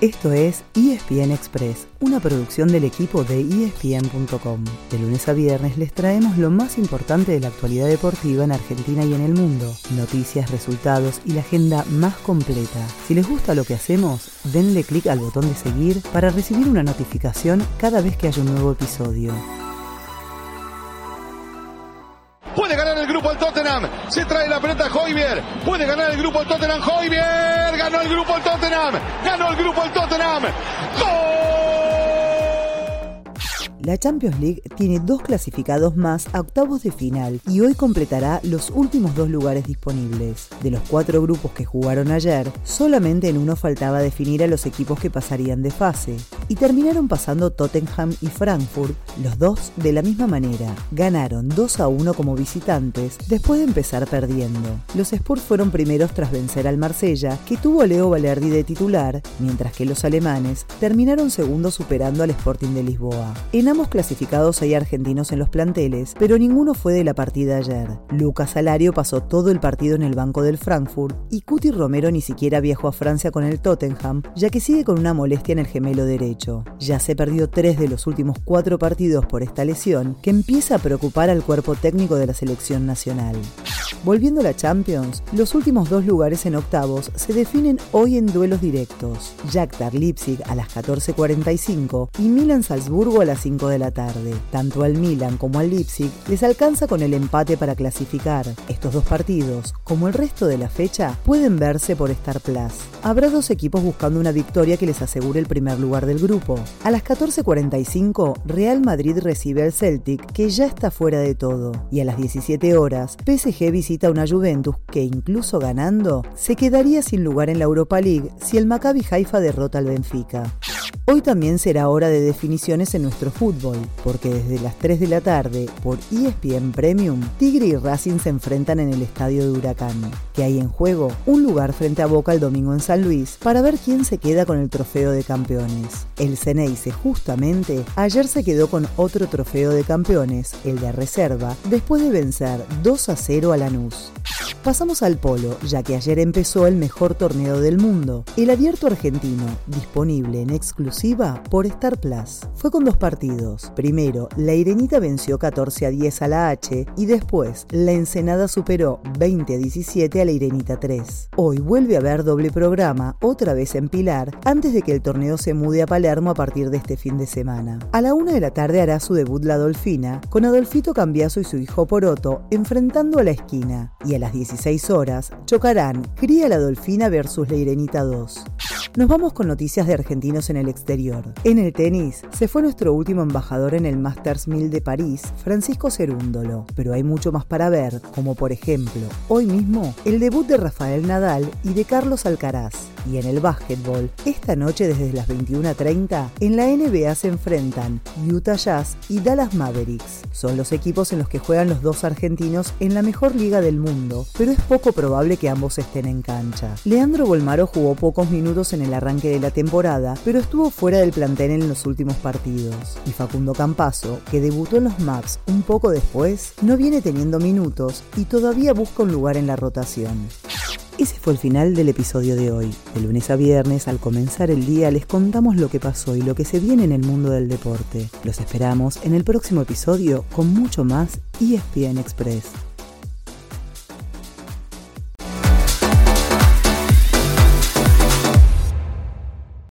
Esto es ESPN Express, una producción del equipo de ESPN.com. De lunes a viernes les traemos lo más importante de la actualidad deportiva en Argentina y en el mundo, noticias, resultados y la agenda más completa. Si les gusta lo que hacemos, denle clic al botón de seguir para recibir una notificación cada vez que haya un nuevo episodio. Puede ganar el grupo el Tottenham. Hoybier. Ganó el grupo el Tottenham. Ganó el grupo el Tottenham. ¡Gol! La Champions League tiene dos clasificados más a octavos de final y hoy completará los últimos dos lugares disponibles. De los cuatro grupos que jugaron ayer, solamente en uno faltaba definir a los equipos que pasarían de fase. Y terminaron pasando Tottenham y Frankfurt, los dos de la misma manera. Ganaron 2 a 1 como visitantes después de empezar perdiendo. Los Spurs fueron primeros tras vencer al Marsella, que tuvo a Leo Valerdi de titular, mientras que los alemanes terminaron segundos superando al Sporting de Lisboa. En clasificados hay argentinos en los planteles, pero ninguno fue de la partida ayer. Lucas Alario pasó todo el partido en el banco del Frankfurt y Cuti Romero ni siquiera viajó a Francia con el Tottenham, ya que sigue con una molestia en el gemelo derecho. Ya se perdió tres de los últimos cuatro partidos por esta lesión, que empieza a preocupar al cuerpo técnico de la selección nacional. Volviendo a la Champions, los últimos dos lugares en octavos se definen hoy en duelos directos. Shakhtar Leipzig a las 14.45 y Milan Salzburgo a las 5 de la tarde. Tanto al Milan como al Leipzig les alcanza con el empate para clasificar. Estos dos partidos, como el resto de la fecha, pueden verse por Star Plus. Habrá dos equipos buscando una victoria que les asegure el primer lugar del grupo. A las 14.45, Real Madrid recibe al Celtic, que ya está fuera de todo. Y a las 17 horas, PSG visita una Juventus que, incluso ganando, se quedaría sin lugar en la Europa League si el Maccabi Haifa derrota al Benfica. Hoy también será hora de definiciones en nuestro fútbol, porque desde las 3 de la tarde, por ESPN Premium, Tigre y Racing se enfrentan en el estadio de Huracán, que hay en juego un lugar frente a Boca el domingo en San Luis para ver quién se queda con el trofeo de campeones. El Ceneice justamente ayer se quedó con otro trofeo de campeones, el de reserva, después de vencer 2 a 0 a Lanús. Pasamos al polo, ya que ayer empezó el mejor torneo del mundo, el abierto argentino, disponible en exclusiva por Star Plus. Fue con dos partidos. Primero, la Irenita venció 14 a 10 a la H y después, la Ensenada superó 20 a 17 a la Irenita 3. Hoy vuelve a haber doble programa, otra vez en Pilar, antes de que el torneo se mude a Palermo a partir de este fin de semana. A la una de la tarde hará su debut la Dolfina, con Adolfito Cambiaso y su hijo Poroto enfrentando a la esquina, y a las 16 horas chocarán Cría la Dolfina versus la Irenita 2. Nos vamos con noticias de argentinos en el exterior. En el tenis, se fue nuestro último embajador en el Masters 1000 de París, Francisco Cerúndolo, pero hay mucho más para ver, como por ejemplo, hoy mismo, el debut de Rafael Nadal y de Carlos Alcaraz. Y en el básquetbol, esta noche desde las 21.30, en la NBA se enfrentan Utah Jazz y Dallas Mavericks. Son los equipos en los que juegan los dos argentinos en la mejor liga del mundo, pero es poco probable que ambos estén en cancha. Leandro Bolmaro jugó pocos minutos en el arranque de la temporada, pero estuvo fuera del plantel en los últimos partidos. Y Facundo Campaso, que debutó en los Maps un poco después, no viene teniendo minutos y todavía busca un lugar en la rotación. Ese fue el final del episodio de hoy. De lunes a viernes, al comenzar el día, les contamos lo que pasó y lo que se viene en el mundo del deporte. Los esperamos en el próximo episodio con mucho más ESPN Express.